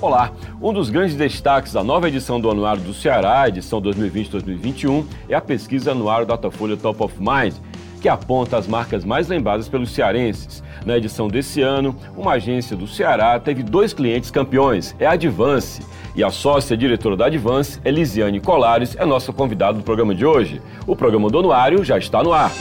Olá! Um dos grandes destaques da nova edição do Anuário do Ceará, edição 2020-2021, é a pesquisa anuário Datafolha Top of Mind, que aponta as marcas mais lembradas pelos cearenses. Na edição desse ano, uma agência do Ceará teve dois clientes campeões, é a Advance. E a sócia diretora da Advance, Elisiane Colares, é nossa convidada do programa de hoje. O programa do Anuário já está no ar.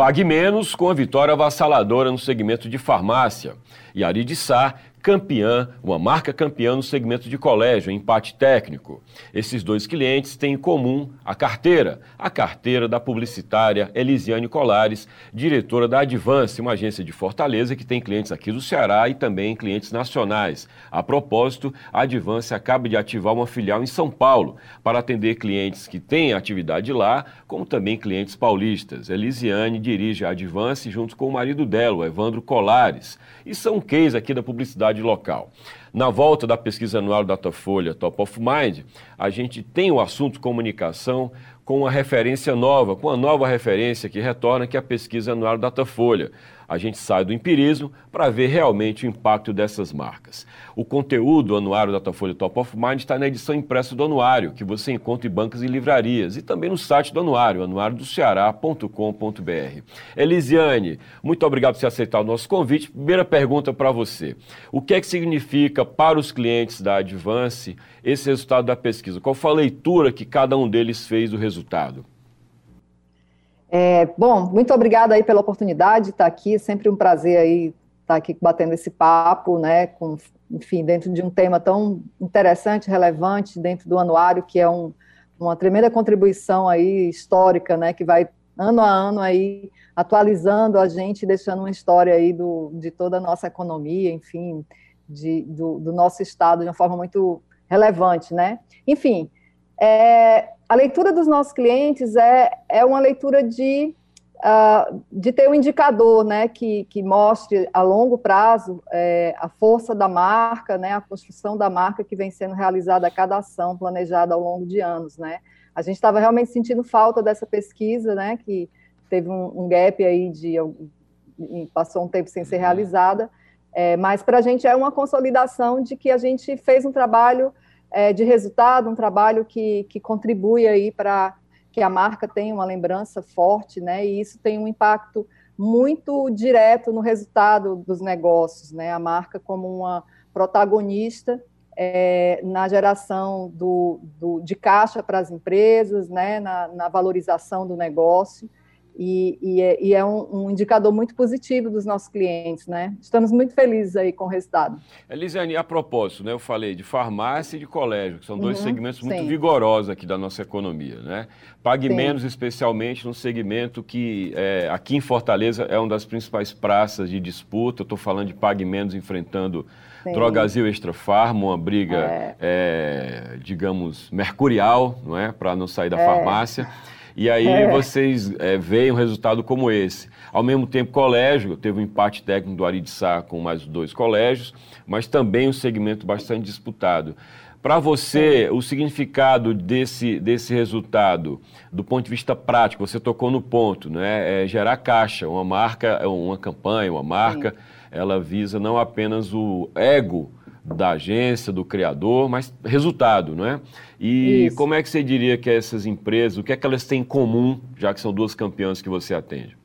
Pague menos com a vitória avassaladora no segmento de farmácia. E Ari de Sá campeã, uma marca campeã no segmento de colégio, empate técnico. Esses dois clientes têm em comum a carteira, a carteira da publicitária Elisiane Colares, diretora da Advance, uma agência de Fortaleza que tem clientes aqui do Ceará e também clientes nacionais. A propósito, a Advance acaba de ativar uma filial em São Paulo para atender clientes que têm atividade lá, como também clientes paulistas. Elisiane dirige a Advance junto com o marido dela, Evandro Colares, e são case aqui da publicidade local. Na volta da pesquisa anual Datafolha Top of Mind, a gente tem o assunto comunicação com uma referência nova, com uma nova referência que retorna, que é a pesquisa anual Datafolha a gente sai do empirismo para ver realmente o impacto dessas marcas. O conteúdo do anuário Datafolha Top of Mind está na edição impressa do anuário, que você encontra em bancas e livrarias, e também no site do anuário, anuariodoceará.com.br. Elisiane, muito obrigado por você aceitar o nosso convite. Primeira pergunta para você. O que é que significa para os clientes da Advance esse resultado da pesquisa? Qual foi a leitura que cada um deles fez do resultado? É, bom, muito obrigada aí pela oportunidade de estar aqui, sempre um prazer aí estar aqui batendo esse papo, né, com, enfim, dentro de um tema tão interessante, relevante, dentro do anuário, que é um, uma tremenda contribuição aí histórica, né, que vai ano a ano aí atualizando a gente, deixando uma história aí do, de toda a nossa economia, enfim, de, do, do nosso estado de uma forma muito relevante, né. Enfim, é, a leitura dos nossos clientes é, é uma leitura de, uh, de ter um indicador né, que, que mostre a longo prazo é, a força da marca, né, a construção da marca que vem sendo realizada a cada ação planejada ao longo de anos. Né. A gente estava realmente sentindo falta dessa pesquisa, né, que teve um, um gap aí de passou um tempo sem ser uhum. realizada, é, mas para a gente é uma consolidação de que a gente fez um trabalho é, de resultado, um trabalho que, que contribui aí para que a marca tenha uma lembrança forte, né? E isso tem um impacto muito direto no resultado dos negócios, né? A marca como uma protagonista é, na geração do, do, de caixa para as empresas, né? Na, na valorização do negócio e, e, é, e é um, um, indicador muito positivo dos nossos clientes, né? Estamos muito felizes aí com o resultado. Elisiane, a propósito, né, eu falei de farmácia e de colégio, que são dois uhum, segmentos muito sim. vigorosos aqui da nossa economia, né? Pague sim. menos, especialmente no segmento que é, aqui em Fortaleza é uma das principais praças de disputa. Eu estou falando de Pague menos enfrentando Sim. Drogazil Extra Farma, uma briga, é. É, digamos, mercurial, não é, para não sair da é. farmácia. E aí é. vocês é, veem um resultado como esse. Ao mesmo tempo, colégio, teve um empate técnico do Aridsá com mais dois colégios, mas também um segmento bastante disputado. Para você, o significado desse, desse resultado, do ponto de vista prático, você tocou no ponto, né? É gerar caixa, uma marca, uma campanha, uma marca, Sim. ela visa não apenas o ego da agência, do criador, mas resultado, não é? E Isso. como é que você diria que essas empresas, o que é que elas têm em comum, já que são duas campeãs que você atende?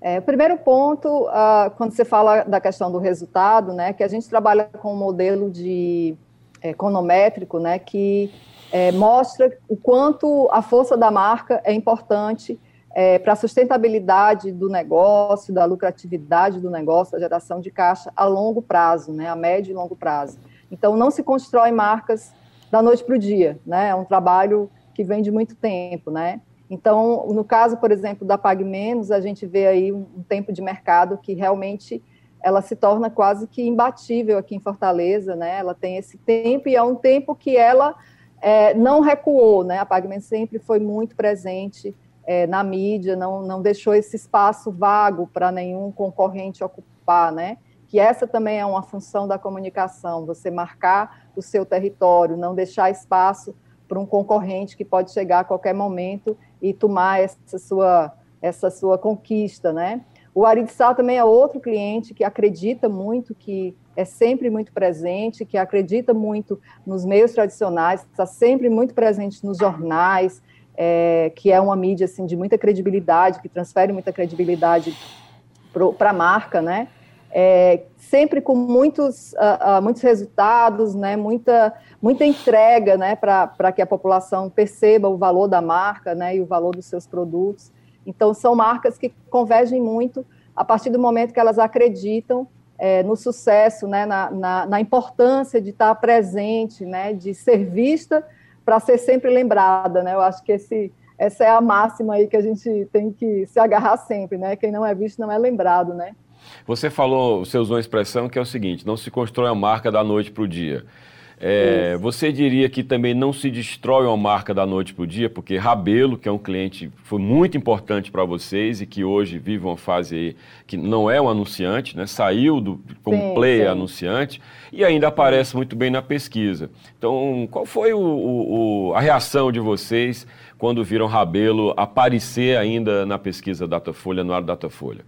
É, o primeiro ponto, uh, quando você fala da questão do resultado, né, que a gente trabalha com um modelo de é, econométrico, né, que é, mostra o quanto a força da marca é importante é, para a sustentabilidade do negócio, da lucratividade do negócio, da geração de caixa a longo prazo, né, a médio e longo prazo. Então, não se constrói marcas da noite para o dia, né, é um trabalho que vem de muito tempo, né. Então, no caso, por exemplo, da Pag Menos, a gente vê aí um, tempo de mercado que realmente ela se torna quase que imbatível aqui em Fortaleza, né, ela tem esse tempo e é um tempo que ela é, não recuou, né, a Pag Menos sempre foi muito presente é, na mídia, não, não deixou esse espaço vago para nenhum concorrente ocupar, né? Que essa também é uma função da comunicação, você marcar o seu território, não deixar espaço para um concorrente que pode chegar a qualquer momento e tomar essa sua, essa sua conquista, né? O Aridsá também é outro cliente que acredita muito, que é sempre muito presente, que acredita muito nos meios tradicionais, está sempre muito presente nos jornais, é, que é uma mídia assim de muita credibilidade, que transfere muita credibilidade para a marca, né? É, sempre com muitos, uh, uh, muitos resultados, né? Muita, muita entrega, né? Para que a população perceba o valor da marca, né? E o valor dos seus produtos. Então, são marcas que convergem muito a partir do momento que elas acreditam é, no sucesso, né, na, na, na, importância de estar presente, né, de ser vista para ser sempre lembrada. Né? Eu acho que esse, essa é a máxima aí que a gente tem que se agarrar sempre. Né? Quem não é visto não é lembrado. Né? Você falou, você usou uma expressão que é o seguinte: não se constrói a marca da noite para o dia. É, você diria que também não se destrói uma marca da noite para o dia, porque Rabelo, que é um cliente foi muito importante para vocês e que hoje vive uma fase aí que não é um anunciante, né? saiu do, como sim, player sim. anunciante e ainda aparece muito bem na pesquisa. Então, qual foi o, o, a reação de vocês quando viram Rabelo aparecer ainda na pesquisa Datafolha, no ar Datafolha?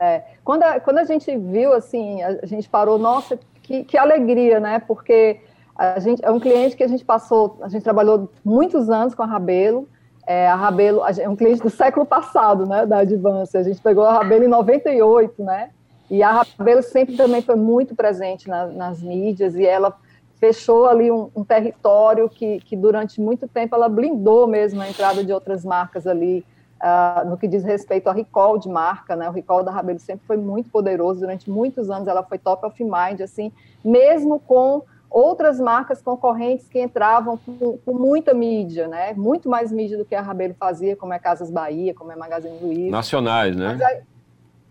É, quando, a, quando a gente viu, assim, a gente parou, nossa, que, que alegria, né? Porque a gente, é um cliente que a gente passou, a gente trabalhou muitos anos com a Rabelo. É, a Rabelo é um cliente do século passado, né, da Advance. A gente pegou a Rabelo em 98, né? E a Rabelo sempre também foi muito presente na, nas mídias e ela fechou ali um, um território que, que, durante muito tempo ela blindou mesmo a entrada de outras marcas ali uh, no que diz respeito ao recall de marca, né? O recall da Rabelo sempre foi muito poderoso durante muitos anos. Ela foi top of mind, assim, mesmo com outras marcas concorrentes que entravam com, com, muita mídia, né? Muito mais mídia do que a Rabelo fazia, como é Casas Bahia, como é Magazine Luiza. Nacionais, né? Aí...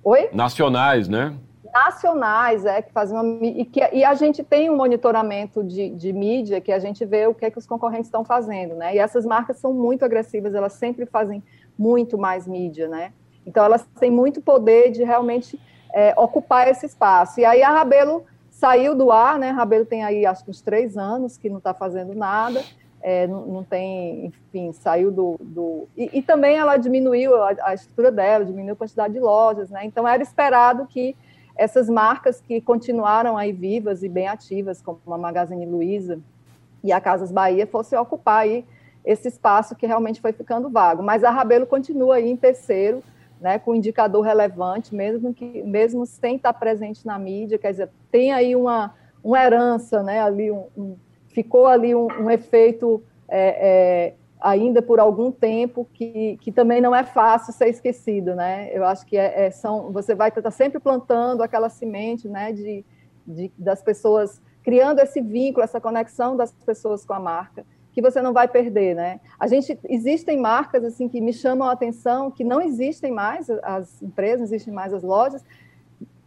Oi? Nacionais, né? Nacionais, é, que fazem uma... E, que, e a gente tem um monitoramento de, de mídia que a gente vê o que, é que os concorrentes estão fazendo, né? E essas marcas são muito agressivas, elas sempre fazem muito mais mídia, né? Então elas têm muito poder de realmente é, ocupar esse espaço. E aí a Rabelo saiu do ar, né? Rabelo tem aí acho que uns três anos que não está fazendo nada, é, não, não, tem, enfim, saiu do. do... E, e, também ela diminuiu a, a, estrutura dela, diminuiu a quantidade de lojas, né? Então era esperado que essas marcas que continuaram aí vivas e bem ativas, como a Magazine Luiza e a Casas Bahia, fossem ocupar aí esse espaço que realmente foi ficando vago. Mas a Rabelo continua aí em terceiro, né, com indicador relevante, mesmo que mesmo sem estar presente na mídia, quer dizer, tem aí uma, uma herança, né, ali um, um ficou ali um, um efeito é, é, ainda por algum tempo que, que também não é fácil ser esquecido, né? Eu acho que é, é são você vai estar sempre plantando aquela semente, né, de, de das pessoas criando esse vínculo, essa conexão das pessoas com a marca que você não vai perder, né? A gente existem marcas assim que me chamam a atenção que não existem mais as empresas, não existem mais as lojas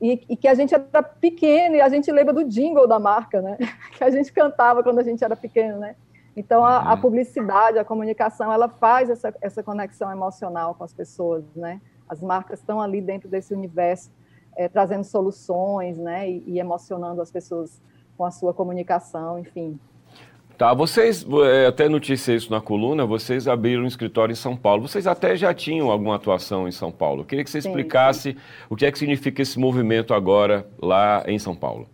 e, e, que a gente era pequeno e a gente lembra do jingle da marca, né? Que a gente cantava quando a gente era pequeno, né? Então a, a uhum. publicidade, a comunicação, ela faz essa, essa conexão emocional com as pessoas, né? As marcas estão ali dentro desse universo é, trazendo soluções, né? E, e emocionando as pessoas com a sua comunicação, enfim. Tá, vocês, é, até noticiei isso na coluna, vocês abriram um escritório em São Paulo. Vocês até já tinham alguma atuação em São Paulo. Eu queria que você sim, explicasse sim. o que é que significa esse movimento agora lá em São Paulo.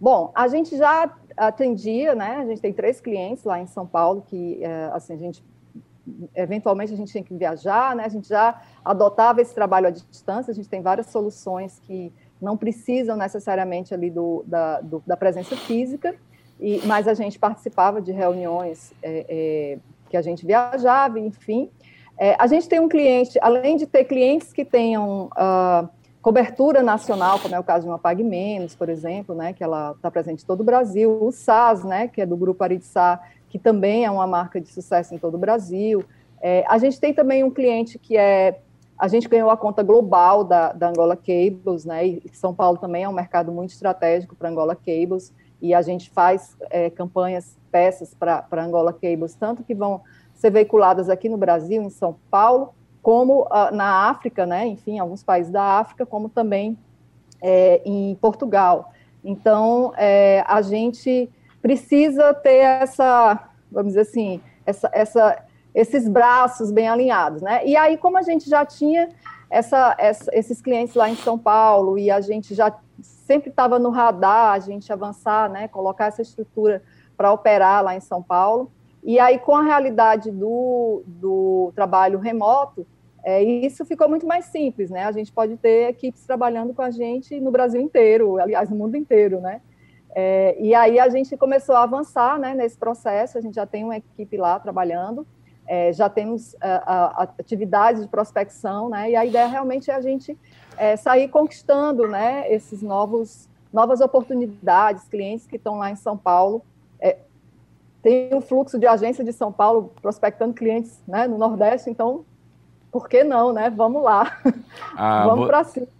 Bom, a gente já atendia, né? A gente tem três clientes lá em São Paulo que, é, assim, a gente eventualmente a gente tem que viajar, né? A gente já adotava esse trabalho à distância. A gente tem várias soluções que não precisam necessariamente ali do, da, do, da presença física. E, mas a gente participava de reuniões é, é, que a gente viajava, enfim. É, a gente tem um cliente, além de ter clientes que tenham uh, cobertura nacional, como é o caso de uma Pague Menos, por exemplo, né, que ela está presente em todo o Brasil, o SAS, né, que é do grupo Aritsá, que também é uma marca de sucesso em todo o Brasil. É, a gente tem também um cliente que é a gente ganhou a conta global da, da Angola Cables, né? E São Paulo também é um mercado muito estratégico para Angola Cables e a gente faz é, campanhas, peças para Angola Cables, tanto que vão ser veiculadas aqui no Brasil, em São Paulo, como uh, na África, né, enfim, alguns países da África, como também é, em Portugal. Então, é, a gente precisa ter essa, vamos dizer assim, essa, essa, esses braços bem alinhados, né? E aí, como a gente já tinha essa, essa, esses clientes lá em São Paulo e a gente já sempre estava no radar a gente avançar, né, colocar essa estrutura para operar lá em São Paulo. E aí, com a realidade do, do trabalho remoto, é, isso ficou muito mais simples, né? A gente pode ter equipes trabalhando com a gente no Brasil inteiro, aliás, no mundo inteiro, né? É, e aí a gente começou a avançar né, nesse processo, a gente já tem uma equipe lá trabalhando, é, já temos a, a, atividades de prospecção, né? E a ideia realmente é a gente é, sair conquistando, né? Esses novos novas oportunidades, clientes que estão lá em São Paulo. É, tem o fluxo de agência de São Paulo prospectando clientes, né? No Nordeste, então por que não, né? Vamos lá, ah, vamos para cima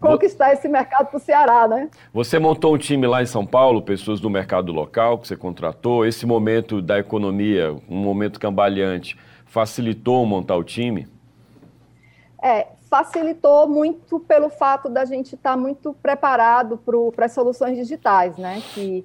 conquistar esse mercado para o Ceará, né? Você montou um time lá em São Paulo, pessoas do mercado local que você contratou. Esse momento da economia, um momento cambaleante, facilitou montar o time? É, facilitou muito pelo fato da gente estar tá muito preparado para as soluções digitais, né? Que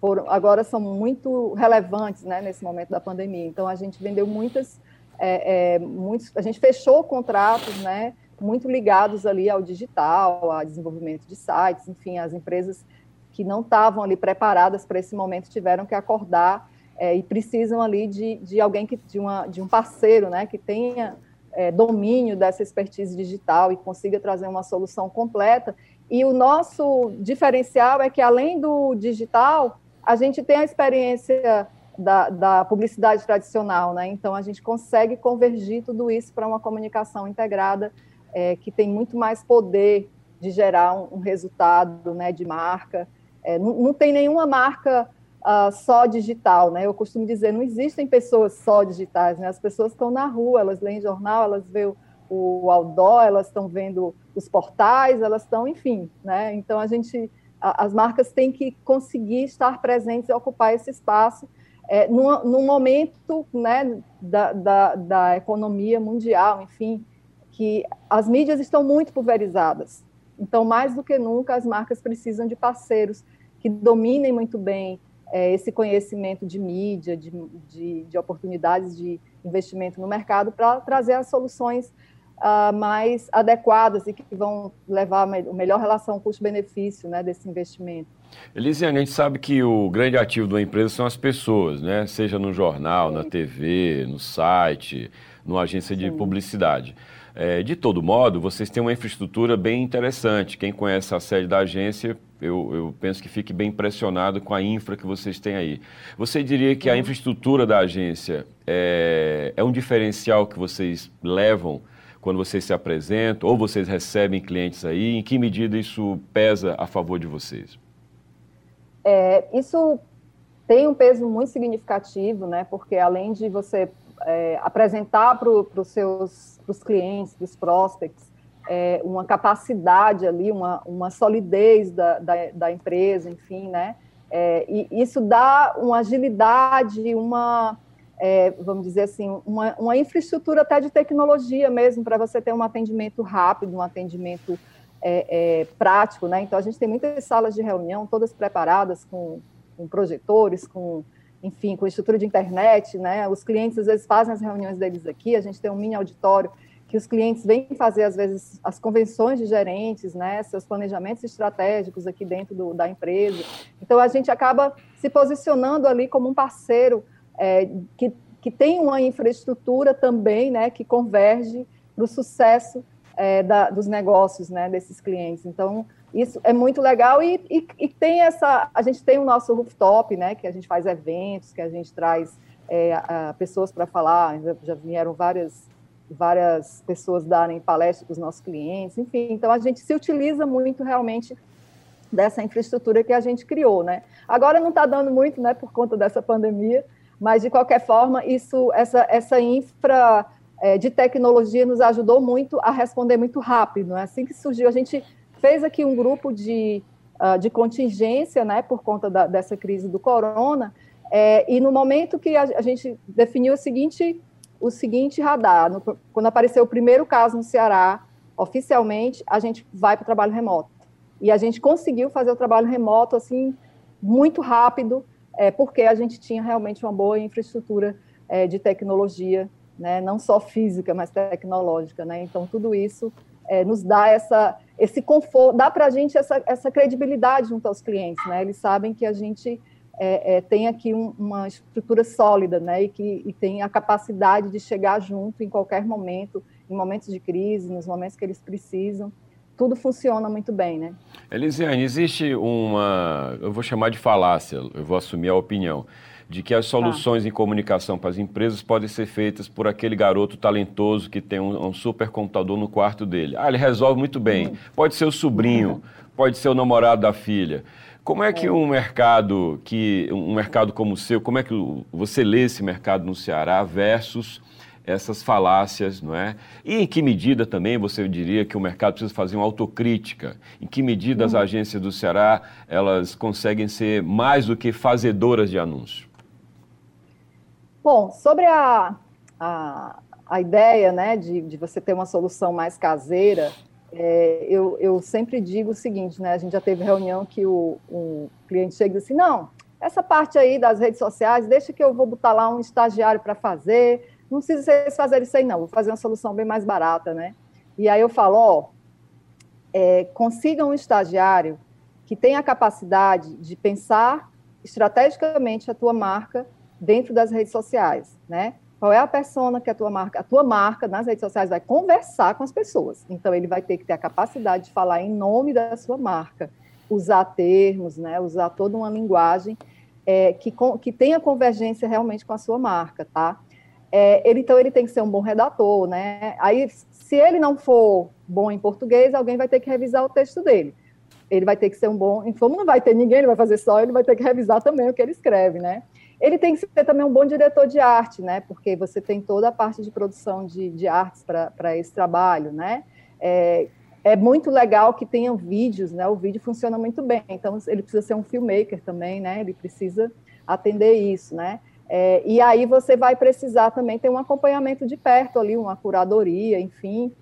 foram, agora são muito relevantes, né? Nesse momento da pandemia. Então a gente vendeu muitas, é, é, muitos, a gente fechou contratos, né? Muito ligados ali ao digital, ao desenvolvimento de sites, enfim, as empresas que não estavam ali preparadas para esse momento tiveram que acordar é, e precisam ali de, de alguém que de, uma, de um parceiro, né, que tenha é, domínio dessa expertise digital e consiga trazer uma solução completa. E o nosso diferencial é que além do digital, a gente tem a experiência da, da, publicidade tradicional, né? Então a gente consegue convergir tudo isso para uma comunicação integrada é, que tem muito mais poder de gerar um, um resultado né, de marca. É, não, não, tem nenhuma marca uh, só digital, né? Eu costumo dizer, não existem pessoas só digitais, né? As pessoas estão na rua, elas leem jornal, elas veem o, o outdoor, elas estão vendo os portais, elas estão, enfim, né? Então a gente, a, as marcas têm que conseguir estar presentes e ocupar esse espaço é, num, num momento, né, da, da, da economia mundial, enfim, que as mídias estão muito pulverizadas. Então, mais do que nunca, as marcas precisam de parceiros que dominem muito bem é, esse conhecimento de mídia, de, de, de, oportunidades de investimento no mercado, para trazer as soluções uh, mais adequadas e que vão levar a melhor relação custo-benefício né, desse investimento. Elisiane, a gente sabe que o grande ativo de uma empresa são as pessoas, né? seja no jornal, Sim. na TV, no site, numa agência de Sim. publicidade. É, de todo modo, vocês têm uma infraestrutura bem interessante. Quem conhece a sede da agência, eu, eu, penso que fique bem impressionado com a infra que vocês têm aí. Você diria que a infraestrutura da agência é, é um diferencial que vocês levam quando vocês se apresentam ou vocês recebem clientes aí? Em que medida isso pesa a favor de vocês? É, isso tem um peso muito significativo, né? Porque além de você é, apresentar para os seus pros clientes, para os prospects, é, uma capacidade ali, uma, uma solidez da, da, da empresa, enfim, né? É, e isso dá uma agilidade, uma, é, vamos dizer assim, uma, uma infraestrutura até de tecnologia mesmo, para você ter um atendimento rápido, um atendimento é, é, prático, né? Então, a gente tem muitas salas de reunião, todas preparadas com, com projetores, com enfim, com estrutura de internet, né? Os clientes às vezes fazem as reuniões deles aqui, a gente tem um mini auditório que os clientes vêm fazer às vezes as convenções de gerentes, né, seus planejamentos estratégicos aqui dentro do, da empresa. Então a gente acaba se posicionando ali como um parceiro é, que, que tem uma infraestrutura também, né, que converge para o sucesso é, da, dos negócios, né, desses clientes. Então isso é muito legal e, e, e, tem essa. A gente tem o nosso rooftop, né? Que a gente faz eventos, que a gente traz é, a, pessoas para falar. Já, já, vieram várias, várias pessoas darem palestras para os nossos clientes, enfim. Então a gente se utiliza muito realmente dessa infraestrutura que a gente criou, né? Agora não está dando muito, né? Por conta dessa pandemia, mas de qualquer forma isso, essa, essa infra é, de tecnologia nos ajudou muito a responder muito rápido. Né? Assim que surgiu, a gente fez aqui um grupo de, uh, de contingência, né, por conta da, dessa crise do corona, é, e no momento que a, a, gente definiu o seguinte, o seguinte radar, no, quando apareceu o primeiro caso no Ceará, oficialmente, a gente vai para o trabalho remoto. E a gente conseguiu fazer o trabalho remoto, assim, muito rápido, é, porque a gente tinha realmente uma boa infraestrutura é, de tecnologia né? não só física, mas tecnológica. Né? Então, tudo isso é, nos dá essa, esse conforto, dá para a gente essa, essa credibilidade junto aos clientes. Né? Eles sabem que a gente é, é, tem aqui um, uma estrutura sólida né? e que e tem a capacidade de chegar junto em qualquer momento, em momentos de crise, nos momentos que eles precisam tudo funciona muito bem, né? Elisiane, existe uma, eu vou chamar de falácia, eu vou assumir a opinião, de que as soluções ah. em comunicação para as empresas podem ser feitas por aquele garoto talentoso que tem um, um supercomputador no quarto dele. Ah, ele resolve muito bem. Uhum. Pode ser o sobrinho, pode ser o namorado da filha. Como é que é. um mercado que um mercado como o seu, como é que você lê esse mercado no Ceará versus essas falácias, não é? E em que medida também você diria que o mercado precisa fazer uma autocrítica? Em que medida as uhum. agências do Ceará elas conseguem ser mais do que fazedoras de anúncio? Bom, sobre a, a, a ideia né, de, de você ter uma solução mais caseira, é, eu, eu sempre digo o seguinte, né? A gente já teve reunião que o, o cliente chega e diz assim, não, essa parte aí das redes sociais, deixa que eu vou botar lá um estagiário para fazer, não precisa vocês fazerem isso aí, não, vou fazer uma solução bem mais barata, né? E aí eu falo, ó, é, consiga um estagiário que tenha a capacidade de pensar estrategicamente a tua marca dentro das redes sociais, né? Qual é a persona que a tua marca, a tua marca nas redes sociais vai conversar com as pessoas. Então ele vai ter que ter a capacidade de falar em nome da sua marca, usar termos, né? Usar toda uma linguagem é, que, que tenha convergência realmente com a sua marca, tá? É, ele, então ele tem que ser um bom redator, né? Aí, se ele não for bom em português, alguém vai ter que revisar o texto dele. Ele vai ter que ser um bom, como não vai ter ninguém, ele vai fazer só, ele vai ter que revisar também o que ele escreve, né? Ele tem que ser também um bom diretor de arte, né? Porque você tem toda a parte de produção de, de artes para esse trabalho, né? É, é muito legal que tenham vídeos, né? O vídeo funciona muito bem, então ele precisa ser um filmmaker também, né? Ele precisa atender isso, né? É, e aí você vai precisar também ter um acompanhamento de perto ali, uma curadoria, enfim.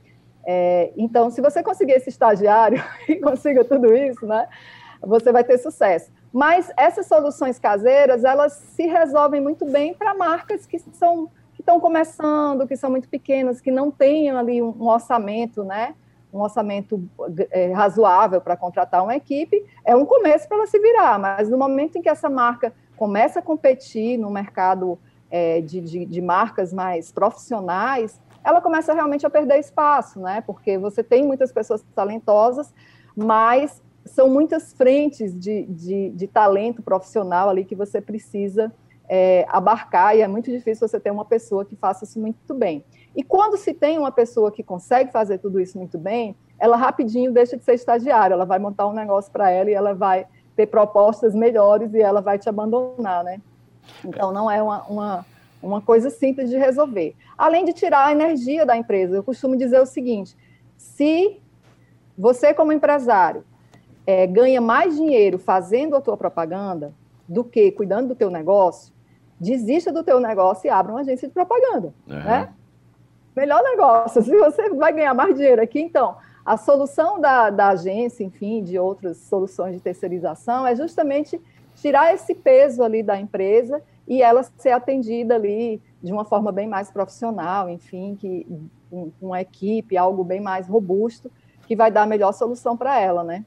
É, então, se você conseguir esse estagiário e consiga tudo isso, né, você vai ter sucesso. Mas essas soluções caseiras, elas se resolvem muito bem para marcas que são que estão começando, que são muito pequenas, que não tenham ali um, um orçamento, né? Um orçamento é, razoável para contratar uma equipe, é um começo para ela se virar. Mas no momento em que essa marca começa a competir no mercado é, de, de, de, marcas mais profissionais, ela começa realmente a perder espaço, né? Porque você tem muitas pessoas talentosas, mas são muitas frentes de, de, de talento profissional ali que você precisa é, abarcar, e é muito difícil você ter uma pessoa que faça isso muito bem. E quando se tem uma pessoa que consegue fazer tudo isso muito bem, ela rapidinho deixa de ser estagiária, ela vai montar um negócio para ela e ela vai ter propostas melhores e ela vai te abandonar, né? Então, não é uma, uma, uma coisa simples de resolver. Além de tirar a energia da empresa, eu costumo dizer o seguinte: se você, como empresário, é, ganha mais dinheiro fazendo a tua propaganda do que cuidando do teu negócio, desista do teu negócio e abra uma agência de propaganda, uhum. né? Melhor negócio. Se você vai ganhar mais dinheiro aqui, então a solução da, da agência, enfim, de outras soluções de terceirização, é justamente tirar esse peso ali da empresa e ela ser atendida ali de uma forma bem mais profissional, enfim, que com uma equipe, algo bem mais robusto, que vai dar a melhor solução para ela, né?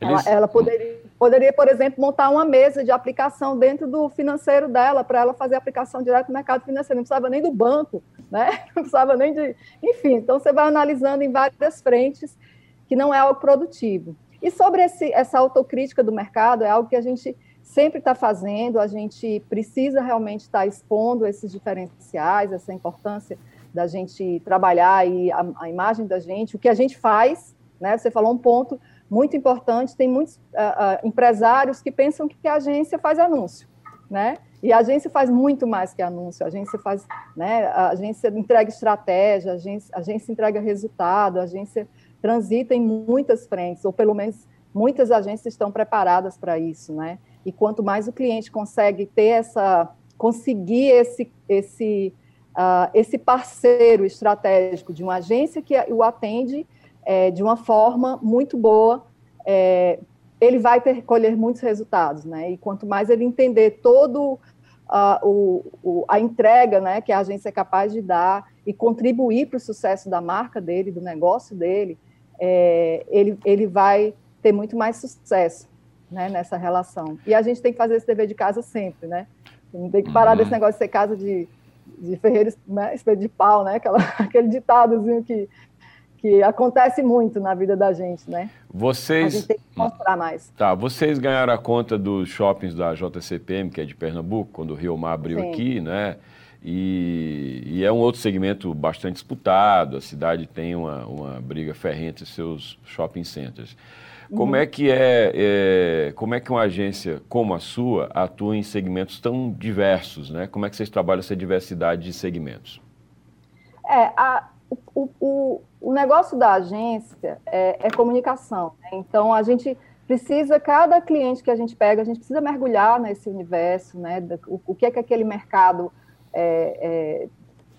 Ela, ela, poderia, poderia, por exemplo, montar uma mesa de aplicação dentro do financeiro dela, para ela fazer aplicação direto no mercado financeiro. Não precisava nem do banco, né? não precisava nem de. Enfim, então você vai analisando em várias frentes que não é algo produtivo. E sobre esse, essa autocrítica do mercado, é algo que a gente sempre está fazendo, a gente precisa realmente estar tá expondo esses diferenciais, essa importância da gente trabalhar e a, a imagem da gente, o que a gente faz, né? Você falou um ponto muito importante. Tem muitos uh, uh, empresários que pensam que a agência faz anúncio, né? E a agência faz muito mais que anúncio. A agência faz, né? A agência entrega estratégia, a agência, a agência entrega resultado, a agência transita em muitas frentes, ou pelo menos muitas agências estão preparadas para isso, né? E quanto mais o cliente consegue ter essa, conseguir esse, esse, uh, esse parceiro estratégico de uma agência que o atende é, de uma forma muito boa, é, ele vai ter, colher muitos resultados, né? E quanto mais ele entender todo a, o, o, a entrega né, que a agência é capaz de dar e contribuir para o sucesso da marca dele, do negócio dele, é, ele, ele vai ter muito mais sucesso né, nessa relação. E a gente tem que fazer esse dever de casa sempre, né? Não tem que parar uhum. desse negócio de ser casa de, de ferreiro, né, de pau, né? Aquela, aquele ditadozinho que, que acontece muito na vida da gente, né? Vocês... A gente tem que mostrar mais. Tá, vocês ganharam a conta dos shoppings da JCPM, que é de Pernambuco, quando o Rio Mar abriu Sim. aqui, né? E, e, é um outro segmento bastante disputado, a cidade tem uma, uma briga ferrenha entre seus shopping centers. Como uhum. é que é, é, como é que uma agência como a sua atua em segmentos tão diversos, né? Como é que vocês trabalham essa diversidade de segmentos? É, a, o, o, o negócio da agência é, é comunicação. Né? Então, a gente precisa, cada cliente que a gente pega, a gente precisa mergulhar nesse universo, né? O, o que é que aquele mercado, é, é,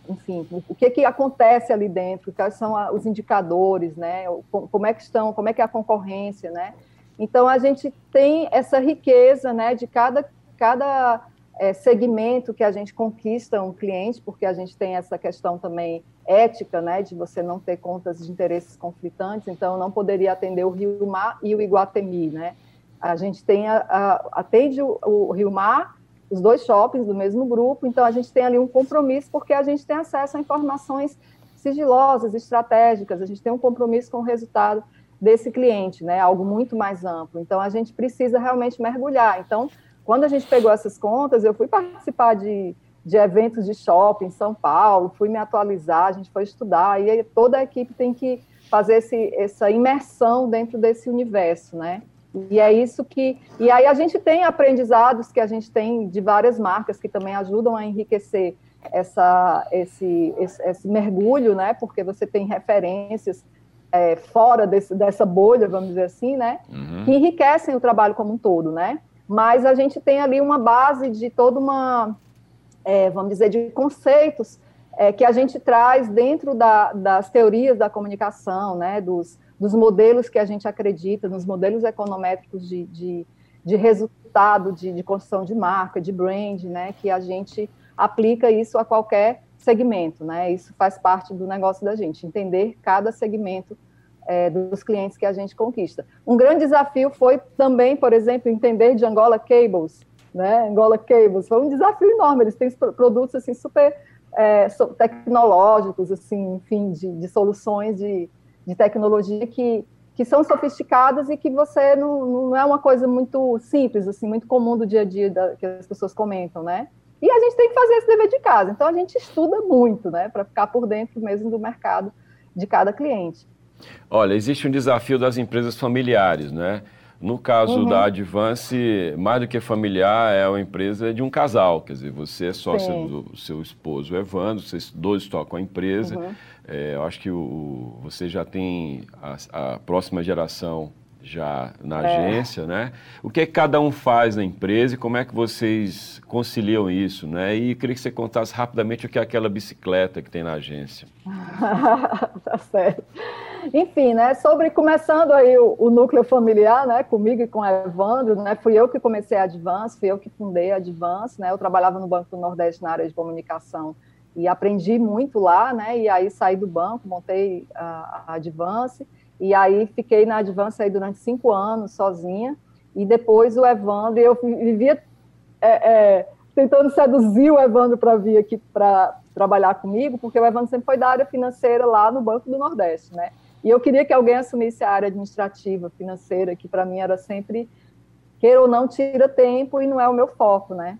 enfim, o que é que acontece ali dentro, quais são os indicadores, né? Como é que estão, como é que é a concorrência, né? Então, a gente tem essa riqueza, né, de cada, cada é, segmento que a gente conquista um cliente, porque a gente tem essa questão também ética, né, de você não ter contas de interesses conflitantes, então não poderia atender o Rio Mar e o Iguatemi, né? A gente tem a, a, atende o, o Rio Mar, os dois shoppings do mesmo grupo, então a gente tem ali um compromisso porque a gente tem acesso a informações sigilosas, estratégicas, a gente tem um compromisso com o resultado desse cliente, né? Algo muito mais amplo. Então a gente precisa realmente mergulhar. Então, quando a gente pegou essas contas, eu fui participar de de eventos de shopping em São Paulo, fui me atualizar, a gente foi estudar, e toda a equipe tem que fazer esse, essa imersão dentro desse universo, né? E é isso que. E aí a gente tem aprendizados que a gente tem de várias marcas que também ajudam a enriquecer essa, esse, esse, esse mergulho, né? Porque você tem referências é, fora desse, dessa bolha, vamos dizer assim, né? Uhum. Que enriquecem o trabalho como um todo, né? Mas a gente tem ali uma base de toda uma é, vamos dizer, de conceitos é, que a gente traz dentro da, das teorias da comunicação, né, dos, dos modelos que a gente acredita, nos modelos econométricos de, de, de resultado, de, de, construção de marca, de brand, né, que a gente aplica isso a qualquer segmento, né, isso faz parte do negócio da gente, entender cada segmento é, dos clientes que a gente conquista. Um grande desafio foi também, por exemplo, entender de Angola Cables, né? Angola Cables, foi um desafio enorme. Eles têm produtos assim super é, tecnológicos, assim, enfim, de, de soluções de, de tecnologia que, que são sofisticadas e que você não, não é uma coisa muito simples, assim, muito comum do dia a dia da, que as pessoas comentam, né? E a gente tem que fazer esse dever de casa. Então a gente estuda muito, né, para ficar por dentro mesmo do mercado de cada cliente. Olha, existe um desafio das empresas familiares, né? No caso uhum. da Advance, mais do que familiar, é uma empresa de um casal. Quer dizer, você é sócia Sim. do seu esposo Evandro, vocês dois tocam a empresa. Uhum. É, eu acho que o, você já tem a, a próxima geração já na é. agência, né? O que, é que cada um faz na empresa e como é que vocês conciliam isso, né? E queria que você contasse rapidamente o que é aquela bicicleta que tem na agência. tá certo. Enfim, né, sobre começando aí o, o, núcleo familiar, né, comigo e com Evandro, né, fui eu que comecei a Advance, fui eu que fundei a Advance, né, eu trabalhava no Banco do Nordeste na área de comunicação e aprendi muito lá, né, e aí saí do banco, montei a, a Advance, e aí fiquei na Advance aí durante cinco anos sozinha, e depois o Evandro, eu vivia é, é, tentando seduzir o Evandro para vir aqui para trabalhar comigo, porque o Evandro sempre foi da área financeira lá no Banco do Nordeste, né? E eu queria que alguém assumisse a área administrativa, financeira, que para mim era sempre, queira ou não, tira tempo e não é o meu foco, né?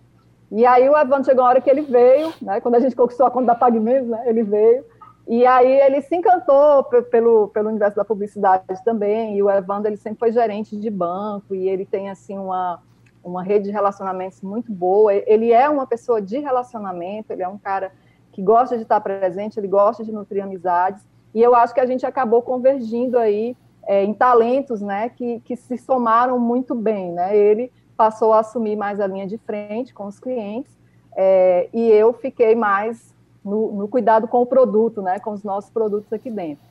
E aí o Evandro chegou a hora que ele veio, né? Quando a gente conquistou a conta da PagMenos, né? Ele veio. E aí ele se encantou pelo, pelo universo da publicidade também. E o Evandro, ele sempre foi gerente de banco e ele tem, assim, uma, uma rede de relacionamentos muito boa. Ele é uma pessoa de relacionamento, ele é um cara que gosta de estar presente, ele gosta de nutrir amizades. E eu acho que a gente acabou convergindo aí é, em talentos, né, que, que se somaram muito bem, né? Ele passou a assumir mais a linha de frente com os clientes é, e eu fiquei mais no, no, cuidado com o produto, né, com os nossos produtos aqui dentro.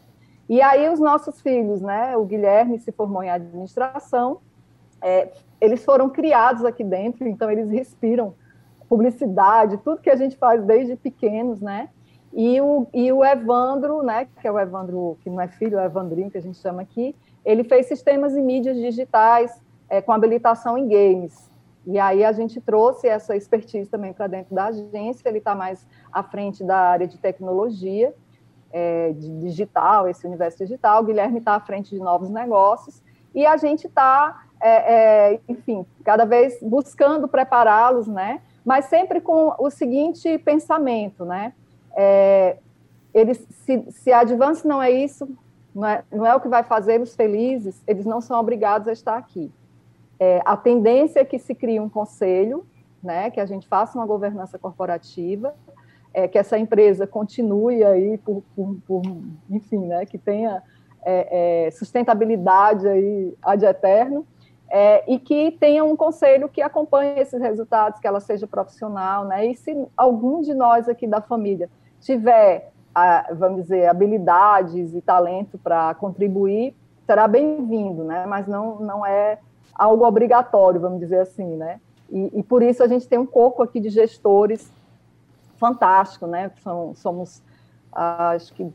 E aí os nossos filhos, né, o Guilherme se formou em administração, é, eles foram criados aqui dentro, então eles respiram publicidade, tudo que a gente faz desde pequenos, né? E o, e o Evandro, né, que é o Evandro, que não é filho, é o Evandrinho, que a gente chama aqui, ele fez sistemas e mídias digitais é, com habilitação em games. E aí a gente trouxe essa expertise também para dentro da agência, ele está mais à frente da área de tecnologia, é, de digital, esse universo digital, o Guilherme está à frente de novos negócios, e a gente está, é, é, enfim, cada vez buscando prepará-los, né, mas sempre com o seguinte pensamento, né, é, eles, se, se Advance não é isso, não é, não é o que vai fazê-los felizes, eles não são obrigados a estar aqui. É, a tendência é que se crie um conselho, né, que a gente faça uma governança corporativa, é, que essa empresa continue aí por, por, por enfim, né, que tenha é, é, sustentabilidade aí ad eterno, é, e que tenha um conselho que acompanhe esses resultados, que ela seja profissional, né, e se algum de nós aqui da família tiver, a, vamos dizer, habilidades e talento para contribuir, será bem-vindo, né, mas não, não é algo obrigatório, vamos dizer assim, né? E, e, por isso a gente tem um corpo aqui de gestores fantástico, né? São, somos, acho que,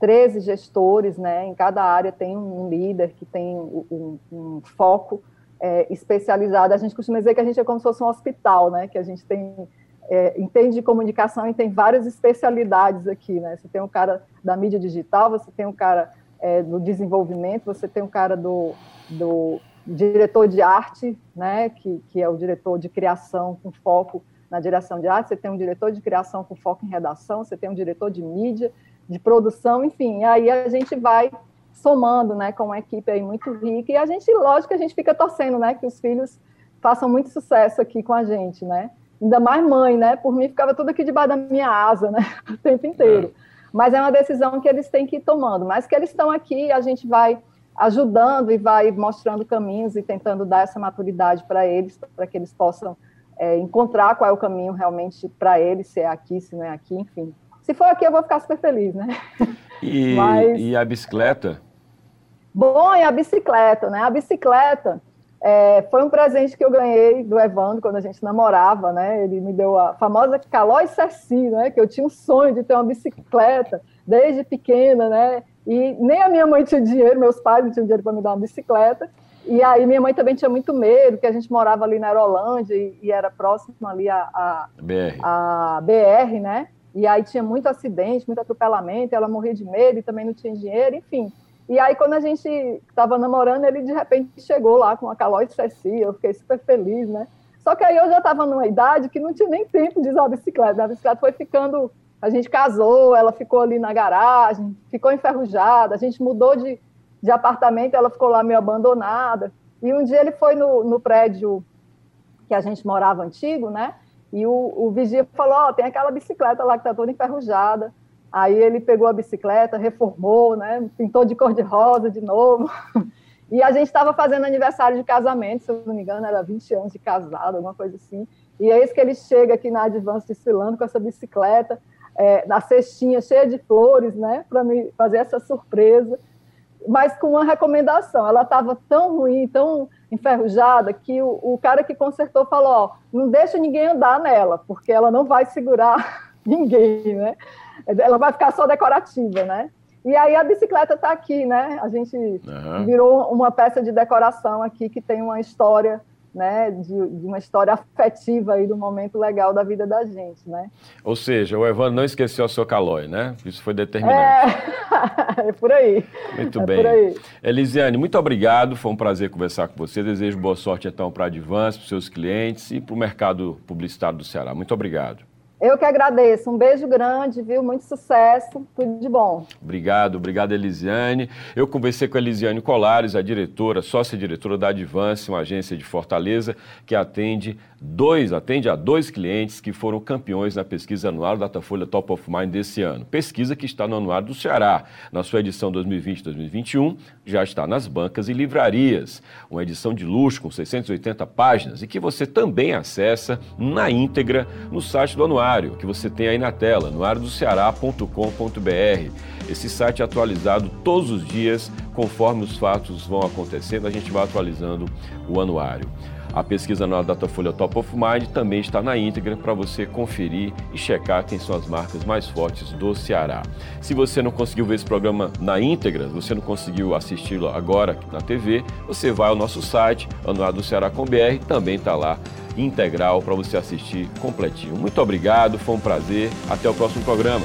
13 gestores, né? Em cada área tem um líder que tem um, um foco é, especializado. A gente costuma dizer que a gente é como se fosse um hospital, né? Que a gente tem é, entende de comunicação e tem várias especialidades aqui, né? Você tem um cara da mídia digital, você tem um cara é, do desenvolvimento, você tem um cara do, do diretor de arte, né, que, que é o diretor de criação com foco na direção de arte, você tem um diretor de criação com foco em redação, você tem um diretor de mídia, de produção, enfim, aí a gente vai somando, né, com uma equipe aí muito rica, e a gente, lógico que a gente fica torcendo, né, que os filhos façam muito sucesso aqui com a gente, né, ainda mais mãe, né, por mim ficava tudo aqui debaixo da minha asa, né, o tempo inteiro, é. mas é uma decisão que eles têm que ir tomando, mas que eles estão aqui, a gente vai ajudando e vai mostrando caminhos e tentando dar essa maturidade para eles, para que eles possam é, encontrar qual é o caminho realmente para eles, se é aqui, se não é aqui, enfim. Se for aqui, eu vou ficar super feliz, né? E, Mas... e a bicicleta? Bom, e a bicicleta, né? A bicicleta é, foi um presente que eu ganhei do Evandro quando a gente namorava, né? Ele me deu a famosa Calói Ceci, né? Que eu tinha um sonho de ter uma bicicleta desde pequena, né? E nem a minha mãe tinha dinheiro, meus pais não tinham dinheiro para me dar uma bicicleta. E aí minha mãe também tinha muito medo, que a gente morava ali na Aerolândia e, e era próximo ali a, a, BR. a BR, né? E aí tinha muito acidente, muito atropelamento, ela morria de medo e também não tinha dinheiro, enfim. E aí quando a gente estava namorando, ele de repente chegou lá com a Calói Ceci, eu fiquei super feliz, né? Só que aí eu já estava numa idade que não tinha nem tempo de usar a bicicleta. A bicicleta foi ficando a gente casou, ela ficou ali na garagem, ficou enferrujada, a gente mudou de, de apartamento, ela ficou lá meio abandonada. E um dia ele foi no, no prédio que a gente morava antigo, né? E o, o vigia falou: oh, tem aquela bicicleta lá que tá toda enferrujada. Aí ele pegou a bicicleta, reformou, né? Pintou de cor de rosa de novo. E a gente estava fazendo aniversário de casamento, se eu não me engano, era 20 anos de casado, alguma coisa assim. E é isso que ele chega aqui na Advance desfilando com essa bicicleta é, na cestinha cheia de flores, né, para me fazer essa surpresa, mas com uma recomendação. Ela estava tão ruim, tão enferrujada, que o, o cara que consertou falou: ó, não deixa ninguém andar nela, porque ela não vai segurar ninguém, né? Ela vai ficar só decorativa, né? E aí a bicicleta está aqui, né? A gente uhum. virou uma peça de decoração aqui que tem uma história né, de, de, uma história afetiva aí do momento legal da vida da gente, né? Ou seja, o Evandro não esqueceu a sua calói, né? Isso foi determinante. É, é por aí. Muito é bem. Aí. Elisiane, muito obrigado, foi um prazer conversar com você. Desejo boa sorte então para a Advance, para os seus clientes e para o mercado publicitário do Ceará. Muito obrigado. Eu que agradeço. Um beijo grande, viu? Muito sucesso. Tudo de bom. Obrigado, obrigado, Elisiane. Eu conversei com a Elisiane Colares, a diretora, sócia-diretora da Advance, uma agência de Fortaleza que atende dois, atende a dois clientes que foram campeões na pesquisa anual Datafolha Top of Mind desse ano. Pesquisa que está no Anuário do Ceará. Na sua edição 2020-2021, já está nas bancas e livrarias. Uma edição de luxo com 680 páginas e que você também acessa na íntegra no site do Anuário, que você tem aí na tela, anuariodoceará.com.br. Esse site é atualizado todos os dias, conforme os fatos vão acontecendo, a gente vai atualizando o anuário. A pesquisa na Datafolha Top of Mind também está na íntegra para você conferir e checar quem são as marcas mais fortes do Ceará. Se você não conseguiu ver esse programa na íntegra, você não conseguiu assisti-lo agora na TV, você vai ao nosso site, Anuário do Ceará com BR, também está lá integral para você assistir completinho. Muito obrigado, foi um prazer. Até o próximo programa.